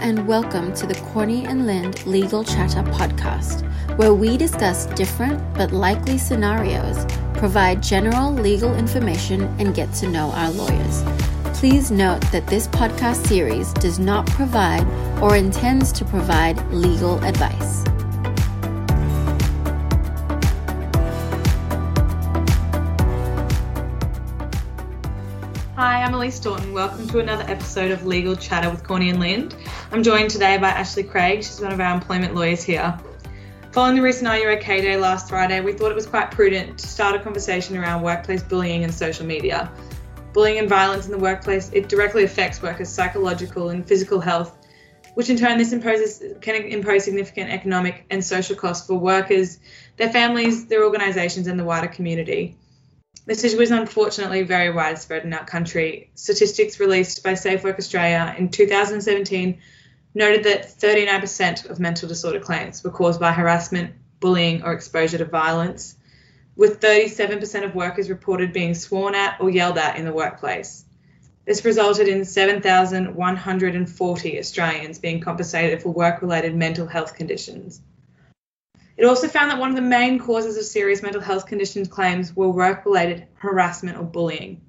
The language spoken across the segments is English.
and welcome to the Corney and Lind Legal Chatter podcast, where we discuss different but likely scenarios, provide general legal information, and get to know our lawyers. Please note that this podcast series does not provide or intends to provide legal advice. Hi, I'm Elise Staunton. Welcome to another episode of Legal Chatter with Corney and Lind. I'm joined today by Ashley Craig. She's one of our employment lawyers here. Following the recent Are You OK Day last Friday, we thought it was quite prudent to start a conversation around workplace bullying and social media. Bullying and violence in the workplace, it directly affects workers' psychological and physical health, which in turn this imposes can impose significant economic and social costs for workers, their families, their organisations and the wider community. This issue is unfortunately very widespread in our country. Statistics released by Safe Work Australia in 2017 noted that 39% of mental disorder claims were caused by harassment, bullying, or exposure to violence, with 37% of workers reported being sworn at or yelled at in the workplace. This resulted in 7,140 Australians being compensated for work related mental health conditions. It also found that one of the main causes of serious mental health conditions claims were work related harassment or bullying.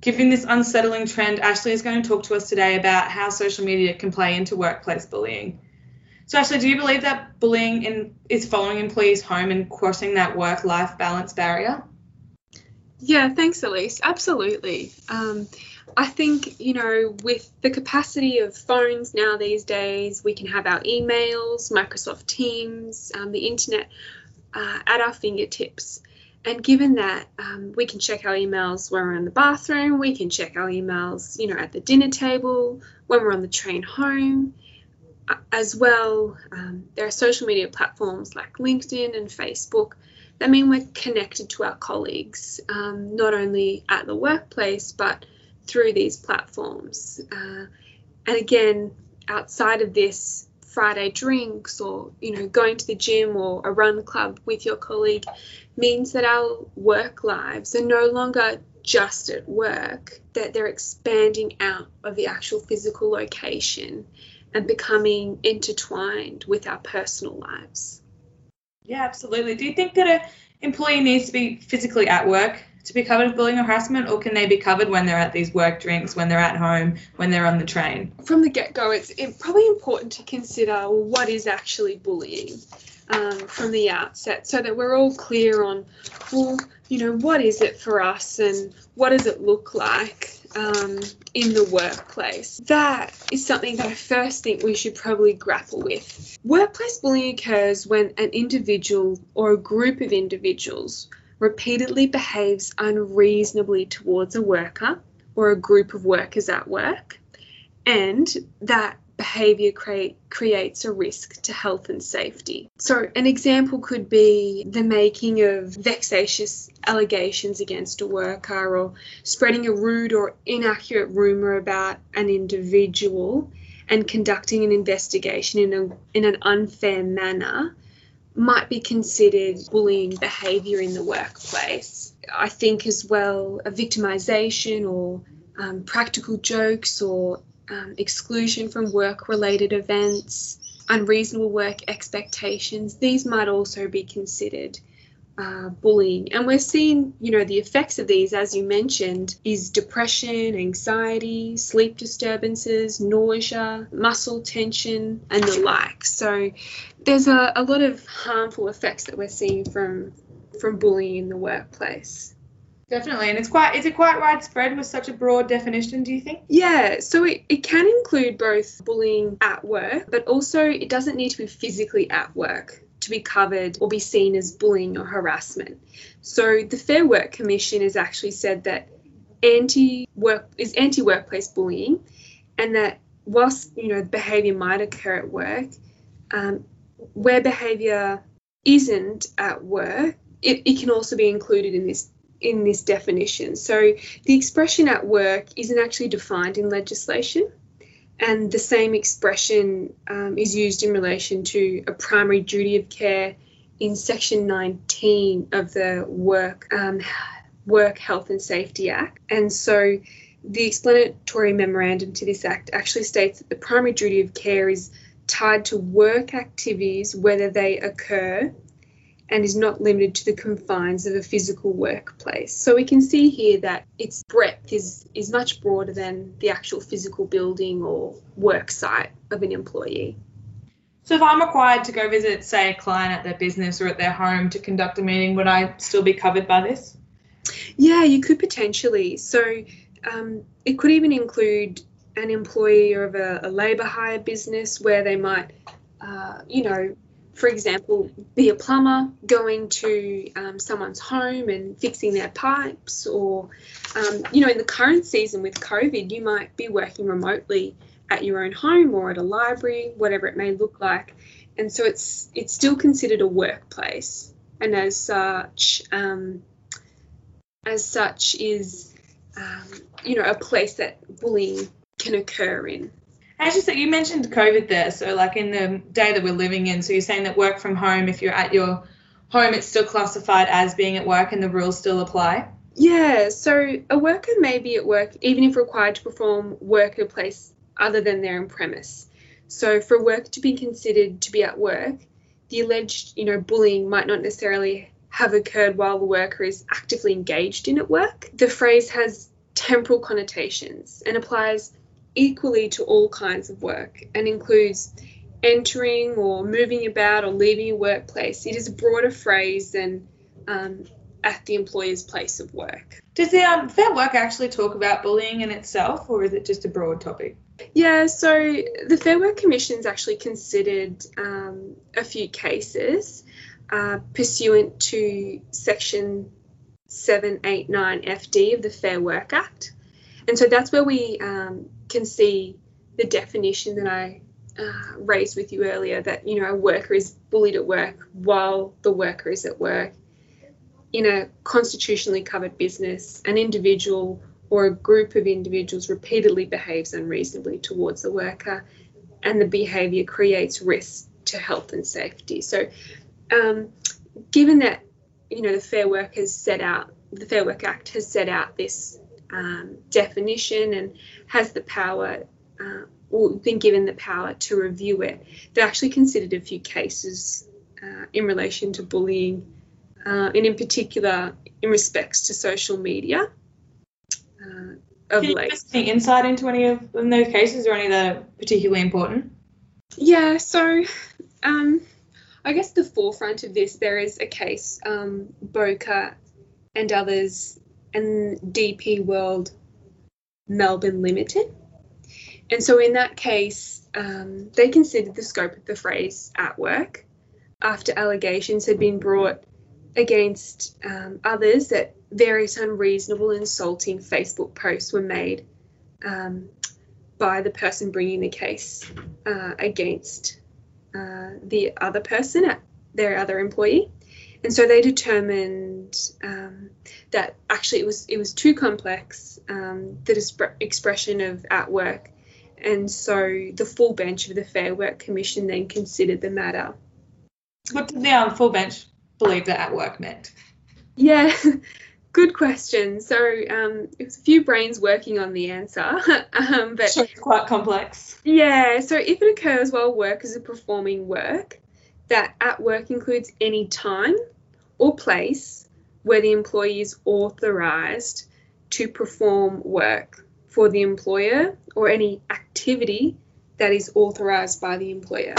Given this unsettling trend, Ashley is going to talk to us today about how social media can play into workplace bullying. So, Ashley, do you believe that bullying in, is following employees home and crossing that work life balance barrier? Yeah, thanks, Elise. Absolutely. Um, I think, you know, with the capacity of phones now these days, we can have our emails, Microsoft Teams, um, the internet uh, at our fingertips. And given that um, we can check our emails when we're in the bathroom, we can check our emails, you know, at the dinner table, when we're on the train home. As well, um, there are social media platforms like LinkedIn and Facebook that mean we're connected to our colleagues, um, not only at the workplace, but through these platforms. Uh, and again, outside of this, Friday drinks or you know going to the gym or a run club with your colleague means that our work lives are no longer just at work that they're expanding out of the actual physical location and becoming intertwined with our personal lives. Yeah, absolutely. Do you think that an employee needs to be physically at work to be covered with bullying or harassment, or can they be covered when they're at these work drinks, when they're at home, when they're on the train? From the get go, it's probably important to consider what is actually bullying um, from the outset so that we're all clear on, well, you know, what is it for us and what does it look like? Um, in the workplace. That is something that I first think we should probably grapple with. Workplace bullying occurs when an individual or a group of individuals repeatedly behaves unreasonably towards a worker or a group of workers at work, and that behaviour create, creates a risk to health and safety. So, an example could be the making of vexatious allegations against a worker or spreading a rude or inaccurate rumour about an individual and conducting an investigation in, a, in an unfair manner might be considered bullying behaviour in the workplace. I think as well a victimisation or um, practical jokes or um, exclusion from work related events, unreasonable work expectations, these might also be considered uh, bullying. And we're seeing, you know, the effects of these, as you mentioned, is depression, anxiety, sleep disturbances, nausea, muscle tension, and the like. So there's a, a lot of harmful effects that we're seeing from from bullying in the workplace. Definitely, and it's quite is it quite widespread with such a broad definition? Do you think? Yeah, so it, it can include both bullying at work, but also it doesn't need to be physically at work to be covered or be seen as bullying or harassment. So the Fair Work Commission has actually said that anti work is anti workplace bullying, and that whilst you know behaviour might occur at work, um, where behaviour isn't at work, it, it can also be included in this in this definition. So the expression at work isn't actually defined in legislation and the same expression um, is used in relation to a primary duty of care in section 19 of the work um, work health and safety act. And so the explanatory memorandum to this act actually states that the primary duty of care is tied to work activities, whether they occur, and is not limited to the confines of a physical workplace. So we can see here that its breadth is, is much broader than the actual physical building or work site of an employee. So if I'm required to go visit, say, a client at their business or at their home to conduct a meeting, would I still be covered by this? Yeah, you could potentially. So um, it could even include an employee of a, a labour hire business where they might, uh, you know, for example, be a plumber going to um, someone's home and fixing their pipes, or, um, you know, in the current season with COVID, you might be working remotely at your own home or at a library, whatever it may look like. And so it's it's still considered a workplace, and as such, um, as such is, um, you know, a place that bullying can occur in. As you said, you mentioned COVID there. So, like in the day that we're living in, so you're saying that work from home, if you're at your home, it's still classified as being at work and the rules still apply? Yeah, so a worker may be at work even if required to perform work at a place other than their own premise. So, for work to be considered to be at work, the alleged, you know, bullying might not necessarily have occurred while the worker is actively engaged in at work. The phrase has temporal connotations and applies equally to all kinds of work and includes entering or moving about or leaving a workplace. It is a broader phrase than um, at the employer's place of work. Does the um, Fair Work actually talk about bullying in itself, or is it just a broad topic? Yeah, so the Fair Work Commission's actually considered um, a few cases uh, pursuant to Section 789 FD of the Fair Work Act. And so that's where we um, can see the definition that I uh, raised with you earlier that, you know, a worker is bullied at work while the worker is at work. In a constitutionally covered business, an individual or a group of individuals repeatedly behaves unreasonably towards the worker, and the behaviour creates risk to health and safety. So, um, given that you know the Fair Work has set out, the Fair Work Act has set out this um, definition and has the power, uh, or been given the power to review it. They actually considered a few cases uh, in relation to bullying, uh, and in particular in respects to social media. Uh, of Can you late. give us any insight into any of those cases or any that are particularly important? Yeah, so um, I guess the forefront of this, there is a case, um, Bowker and others, and DP World Melbourne Limited. And so in that case, um, they considered the scope of the phrase at work after allegations had been brought against um, others that various unreasonable, insulting Facebook posts were made um, by the person bringing the case uh, against uh, the other person, their other employee. And so they determined um, that actually it was it was too complex, um, the dispre- expression of at work, and so the full bench of the Fair Work Commission then considered the matter. What did the um, full bench believe that at work meant? Yeah, good question. So um, it was a few brains working on the answer, um, but Sure, it's quite complex. Yeah, so if it occurs while workers are performing work, that at work includes any time or place where the employee is authorised to perform work for the employer or any activity that is authorised by the employer.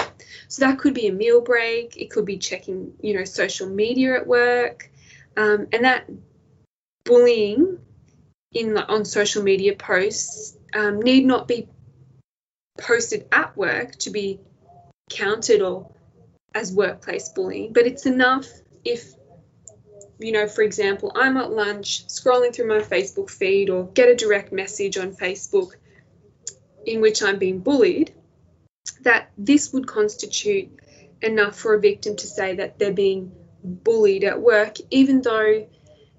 So that could be a meal break, it could be checking, you know, social media at work, um, and that bullying in the, on social media posts um, need not be posted at work to be counted or as workplace bullying, but it's enough if, you know, for example, I'm at lunch scrolling through my Facebook feed or get a direct message on Facebook in which I'm being bullied, that this would constitute enough for a victim to say that they're being bullied at work, even though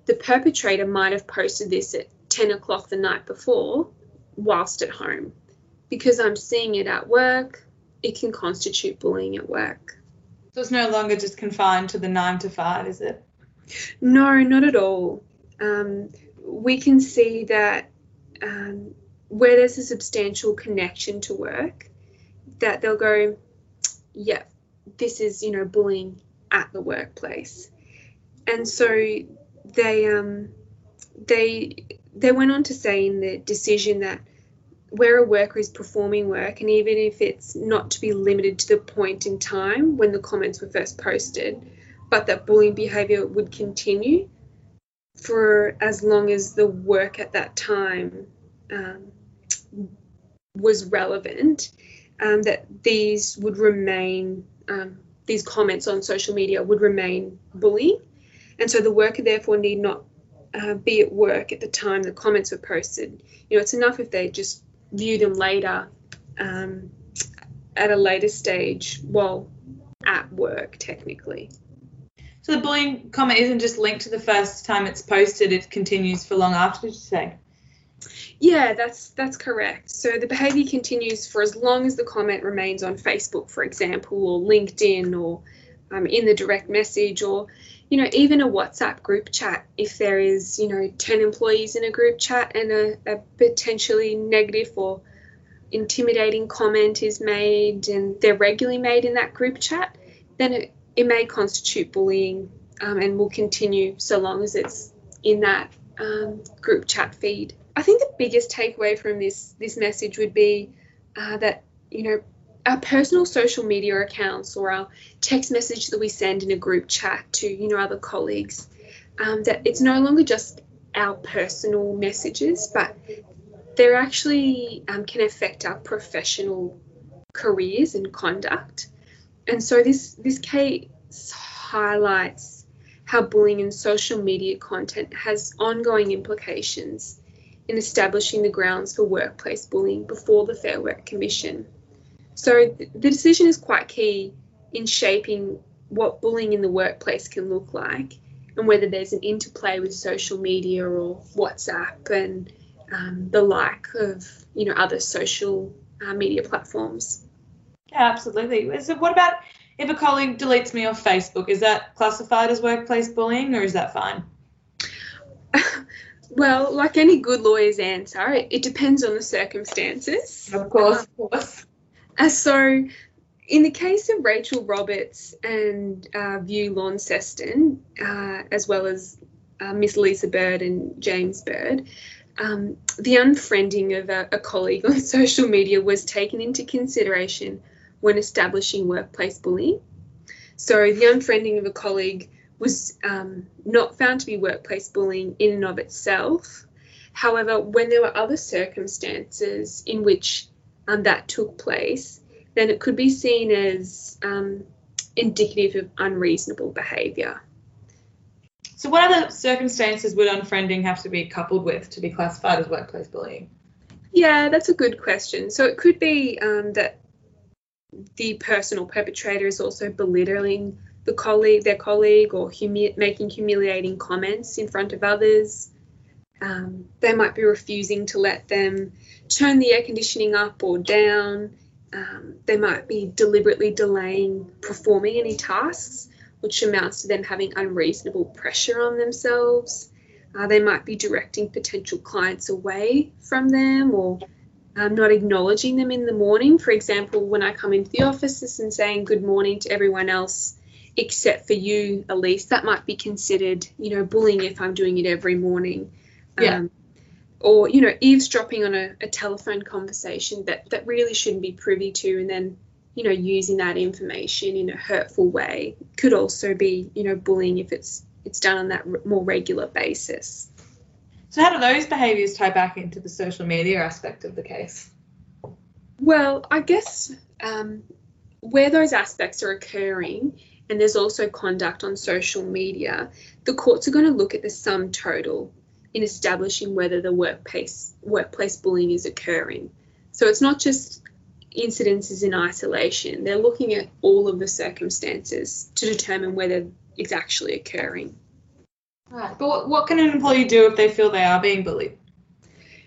the perpetrator might have posted this at 10 o'clock the night before whilst at home because I'm seeing it at work, it can constitute bullying at work. So it's no longer just confined to the nine to five, is it? No, not at all. Um, we can see that um, where there's a substantial connection to work, that they'll go, yeah, this is, you know, bullying at the workplace. And so they um, they they went on to say in the decision that where a worker is performing work, and even if it's not to be limited to the point in time when the comments were first posted, but that bullying behaviour would continue for as long as the work at that time um, was relevant, um, that these would remain, um, these comments on social media would remain bullying. And so the worker therefore need not uh, be at work at the time the comments were posted. You know, it's enough if they just view them later um, at a later stage while at work, technically. So the bullying comment isn't just linked to the first time it's posted; it continues for long after. Did you say? Yeah, that's that's correct. So the behaviour continues for as long as the comment remains on Facebook, for example, or LinkedIn, or um, in the direct message, or you know even a WhatsApp group chat. If there is you know ten employees in a group chat and a, a potentially negative or intimidating comment is made, and they're regularly made in that group chat, then it, it may constitute bullying um, and will continue so long as it's in that um, group chat feed. I think the biggest takeaway from this this message would be uh, that you know our personal social media accounts or our text message that we send in a group chat to you know other colleagues um, that it's no longer just our personal messages but they're actually um, can affect our professional careers and conduct and so this this case highlights how bullying and social media content has ongoing implications in establishing the grounds for workplace bullying before the Fair Work Commission. So the decision is quite key in shaping what bullying in the workplace can look like and whether there's an interplay with social media or WhatsApp and um, the like of you know other social uh, media platforms. Absolutely. So what about if a colleague deletes me off Facebook? Is that classified as workplace bullying or is that fine? well, like any good lawyer's answer, it, it depends on the circumstances. Of course, of course. Uh, so, in the case of Rachel Roberts and uh, View Launceston, uh, as well as uh, Miss Lisa Bird and James Bird, um, the unfriending of a, a colleague on social media was taken into consideration when establishing workplace bullying. So, the unfriending of a colleague was um, not found to be workplace bullying in and of itself. However, when there were other circumstances in which um, that took place, then it could be seen as um, indicative of unreasonable behaviour. So, what other circumstances would unfriending have to be coupled with to be classified as workplace bullying? Yeah, that's a good question. So, it could be um, that the personal perpetrator is also belittling the colleague, their colleague, or humi- making humiliating comments in front of others. Um, they might be refusing to let them turn the air conditioning up or down. Um, they might be deliberately delaying performing any tasks, which amounts to them having unreasonable pressure on themselves. Uh, they might be directing potential clients away from them or um, not acknowledging them in the morning. For example, when I come into the offices and saying good morning to everyone else except for you, Elise, that might be considered, you know, bullying if I'm doing it every morning. Yeah. Um, or, you know, eavesdropping on a, a telephone conversation that, that really shouldn't be privy to and then, you know, using that information in a hurtful way could also be, you know, bullying if it's it's done on that more regular basis. So, how do those behaviours tie back into the social media aspect of the case? Well, I guess um, where those aspects are occurring, and there's also conduct on social media, the courts are going to look at the sum total in establishing whether the workplace workplace bullying is occurring. So it's not just incidences in isolation. They're looking at all of the circumstances to determine whether it's actually occurring. Right. But what, what can an employee do if they feel they are being bullied?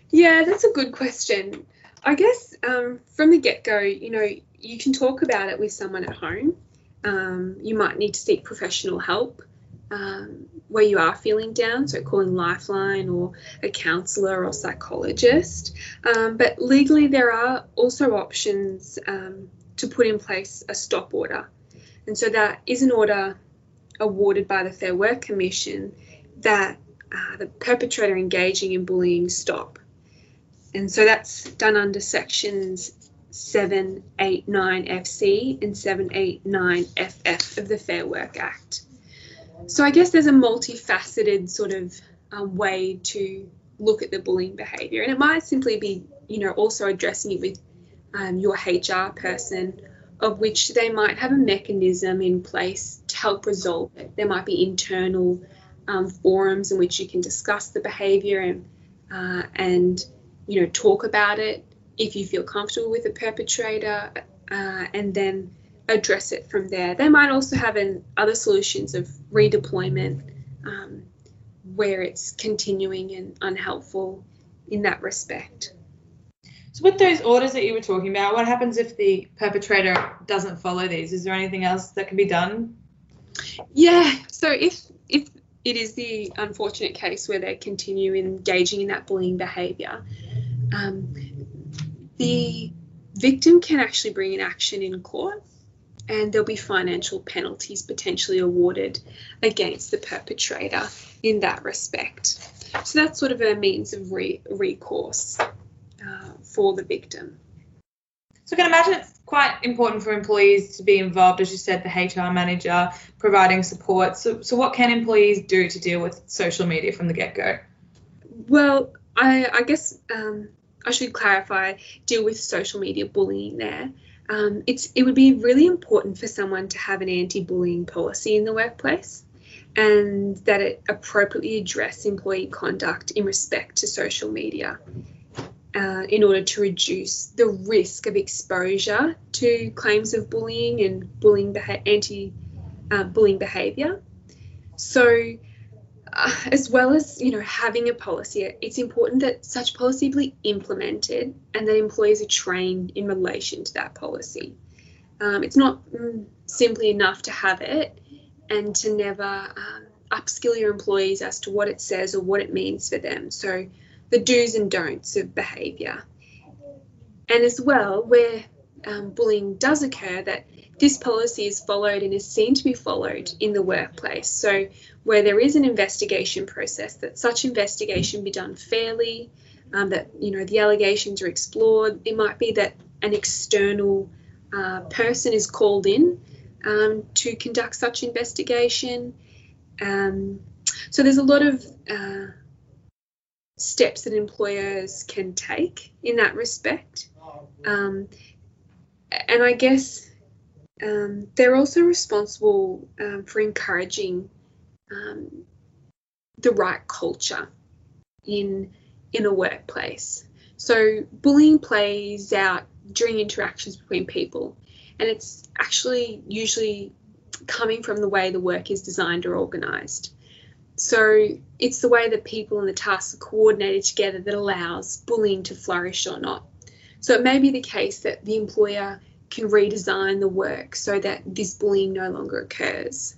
Yeah, that's a good question. I guess um, from the get go, you know, you can talk about it with someone at home. Um, you might need to seek professional help. Um, where you are feeling down, so calling Lifeline or a counsellor or psychologist. Um, but legally, there are also options um, to put in place a stop order. And so that is an order awarded by the Fair Work Commission that uh, the perpetrator engaging in bullying stop. And so that's done under sections 789FC and 789FF of the Fair Work Act. So I guess there's a multifaceted sort of um, way to look at the bullying behaviour, and it might simply be, you know, also addressing it with um, your HR person, of which they might have a mechanism in place to help resolve it. There might be internal um, forums in which you can discuss the behaviour and uh, and you know talk about it if you feel comfortable with the perpetrator, uh, and then address it from there. They might also have an, other solutions of redeployment um, where it's continuing and unhelpful in that respect. So, with those orders that you were talking about, what happens if the perpetrator doesn't follow these? Is there anything else that can be done? Yeah. So, if it is the unfortunate case where they continue engaging in that bullying behaviour, um, the victim can actually bring an action in court and there'll be financial penalties potentially awarded against the perpetrator in that respect. So that's sort of a means of re- recourse uh, for the victim. So I can imagine it's quite important for employees to be involved, as you said, the HR manager providing support. So, so what can employees do to deal with social media from the get go? Well, I, I guess um, I should clarify deal with social media bullying there um, it's it would be really important for someone to have an anti-bullying policy in the workplace and that it appropriately address employee conduct in respect to social media uh, in order to reduce the risk of exposure to claims of bullying and bullying beha- anti uh, bullying behavior. So uh, as well as you know having a policy it's important that such policy be implemented and that employees are trained in relation to that policy. Um, it's not mm, simply enough to have it and to never um, upskill your employees as to what it says or what it means for them. So the do's and don'ts of behavior and as well where um, bullying does occur that this policy is followed and is seen to be followed in the workplace. So, where there is an investigation process, that such investigation be done fairly, um, that you know the allegations are explored. It might be that an external uh, person is called in um, to conduct such investigation. Um, so there's a lot of uh, steps that employers can take in that respect. Um, and I guess um, they're also responsible um, for encouraging um, the right culture in in a workplace. So bullying plays out during interactions between people, and it's actually usually coming from the way the work is designed or organised. So it's the way that people and the tasks are coordinated together that allows bullying to flourish or not. So it may be the case that the employer can redesign the work so that this bullying no longer occurs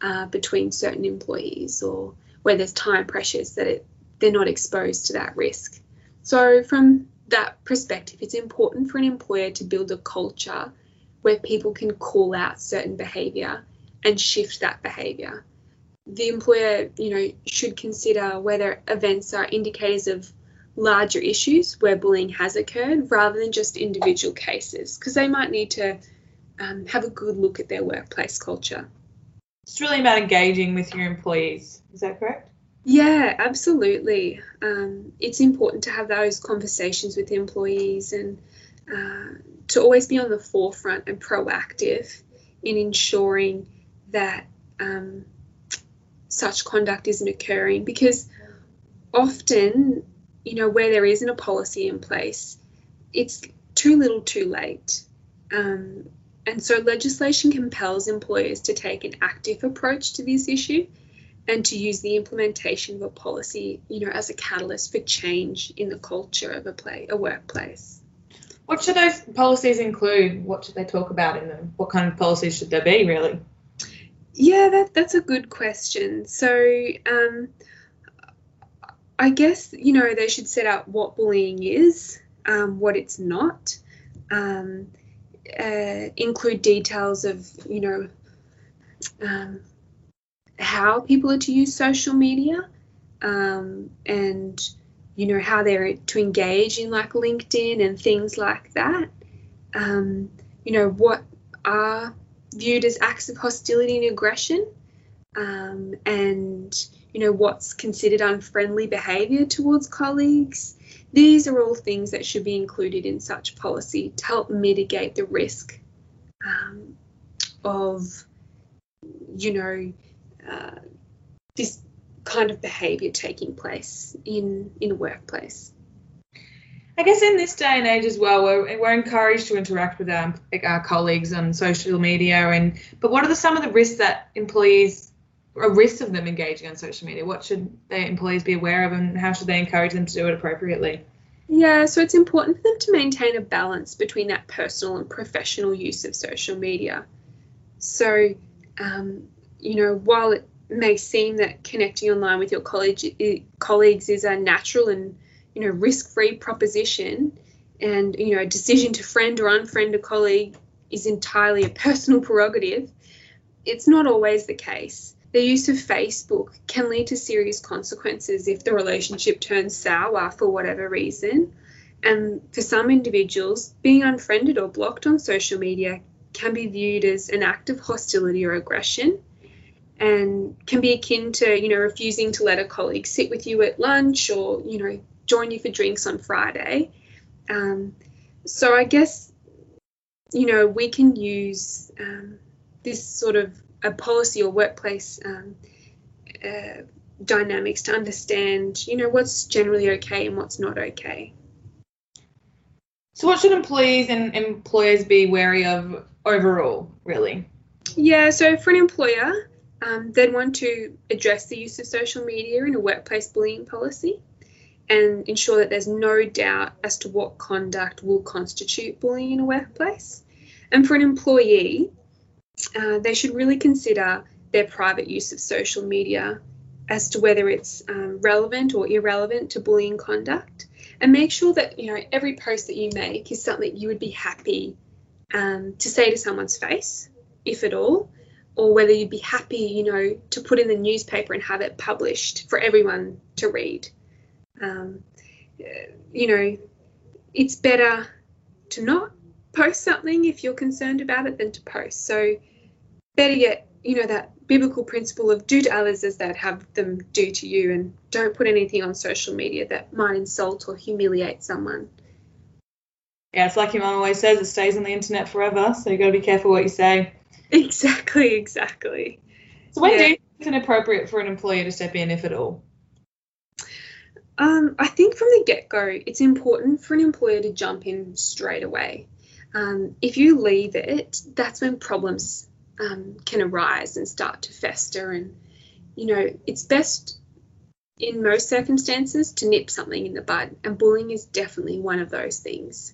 uh, between certain employees or where there's time pressures that it, they're not exposed to that risk. So, from that perspective, it's important for an employer to build a culture where people can call out certain behaviour and shift that behaviour. The employer, you know, should consider whether events are indicators of larger issues where bullying has occurred rather than just individual cases because they might need to um, have a good look at their workplace culture. It's really about engaging with your employees. Is that correct? Yeah, absolutely. Um, it's important to have those conversations with employees and uh, to always be on the forefront and proactive in ensuring that um, such conduct isn't occurring because often you know, where there isn't a policy in place, it's too little too late. Um, and so legislation compels employers to take an active approach to this issue and to use the implementation of a policy, you know, as a catalyst for change in the culture of a play a workplace. What should those policies include? What should they talk about in them? What kind of policies should there be really? Yeah, that that's a good question. So, um, I guess you know they should set out what bullying is, um, what it's not, um, uh, include details of you know um, how people are to use social media, um, and you know how they're to engage in like LinkedIn and things like that. Um, you know what are viewed as acts of hostility and aggression, um, and you know what's considered unfriendly behaviour towards colleagues. These are all things that should be included in such policy to help mitigate the risk um, of, you know, uh, this kind of behaviour taking place in in a workplace. I guess in this day and age as well, we're, we're encouraged to interact with our, our colleagues on social media. And but what are the, some of the risks that employees, or risks of them engaging on social media? What should their employees be aware of, and how should they encourage them to do it appropriately? Yeah, so it's important for them to maintain a balance between that personal and professional use of social media. So, um, you know, while it may seem that connecting online with your college, colleagues is a natural and you know risk-free proposition and you know a decision to friend or unfriend a colleague is entirely a personal prerogative. It's not always the case. The use of facebook can lead to serious consequences if the relationship turns sour for whatever reason. And for some individuals being unfriended or blocked on social media can be viewed as an act of hostility or aggression and can be akin to you know refusing to let a colleague sit with you at lunch or you know join you for drinks on Friday. Um, so I guess, you know, we can use um, this sort of a policy or workplace um, uh, dynamics to understand, you know, what's generally okay and what's not okay. So, what should employees and employers be wary of overall, really? Yeah, so for an employer, um, they'd want to address the use of social media in a workplace bullying policy and ensure that there's no doubt as to what conduct will constitute bullying in a workplace. And for an employee, uh, they should really consider their private use of social media as to whether it's um, relevant or irrelevant to bullying conduct and make sure that you know every post that you make is something you would be happy um, to say to someone's face if at all or whether you'd be happy you know to put in the newspaper and have it published for everyone to read um, you know, it's better to not post something if you're concerned about it than to post. So, better yet, you know, that biblical principle of do to others as they'd have them do to you, and don't put anything on social media that might insult or humiliate someone. Yeah, it's like your mum always says, it stays on the internet forever, so you've got to be careful what you say. Exactly, exactly. So, when yeah. do you think it's inappropriate for an employer to step in, if at all? Um, I think from the get go, it's important for an employer to jump in straight away. Um, if you leave it, that's when problems um, can arise and start to fester. And, you know, it's best in most circumstances to nip something in the bud, and bullying is definitely one of those things.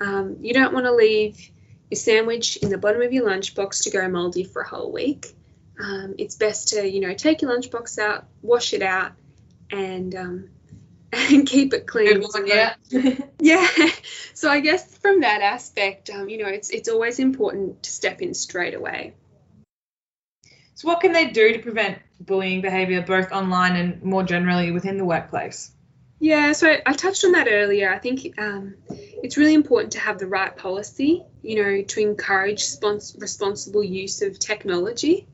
Um, you don't want to leave your sandwich in the bottom of your lunchbox to go moldy for a whole week. Um, it's best to, you know, take your lunchbox out, wash it out, and um, and keep it clean. One, yeah. yeah. So I guess from that aspect, um, you know, it's it's always important to step in straight away. So what can they do to prevent bullying behaviour both online and more generally within the workplace? Yeah, so I touched on that earlier. I think um, it's really important to have the right policy, you know, to encourage spons- responsible use of technology,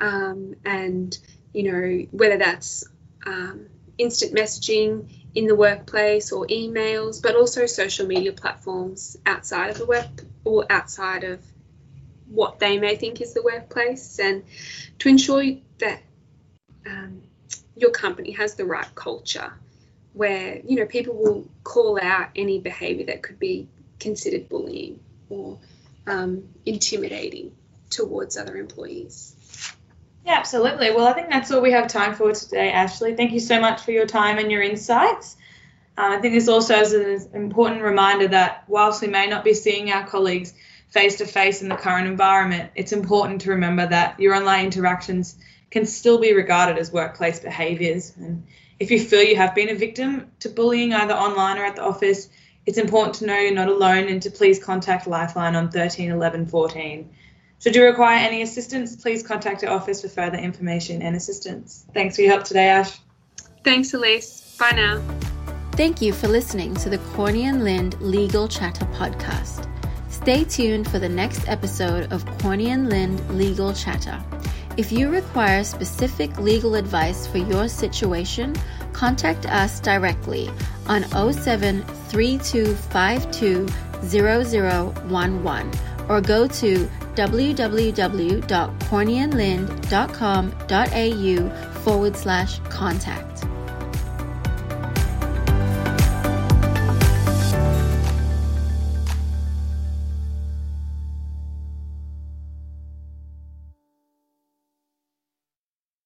um, and you know whether that's um, instant messaging in the workplace or emails, but also social media platforms outside of the work or outside of what they may think is the workplace, and to ensure that um, your company has the right culture where you know people will call out any behaviour that could be considered bullying or um, intimidating towards other employees. Yeah, absolutely. Well, I think that's all we have time for today, Ashley. Thank you so much for your time and your insights. Uh, I think this also is an important reminder that whilst we may not be seeing our colleagues face to face in the current environment, it's important to remember that your online interactions can still be regarded as workplace behaviours. And if you feel you have been a victim to bullying either online or at the office, it's important to know you're not alone and to please contact Lifeline on 13 11 14. Should you require any assistance, please contact our office for further information and assistance. Thanks for your help today, Ash. Thanks, Elise. Bye now. Thank you for listening to the Corney and Lind Legal Chatter podcast. Stay tuned for the next episode of Corney and Lind Legal Chatter. If you require specific legal advice for your situation, contact us directly on 07 0011 or go to www.corneyandlind.com.au forward slash contact.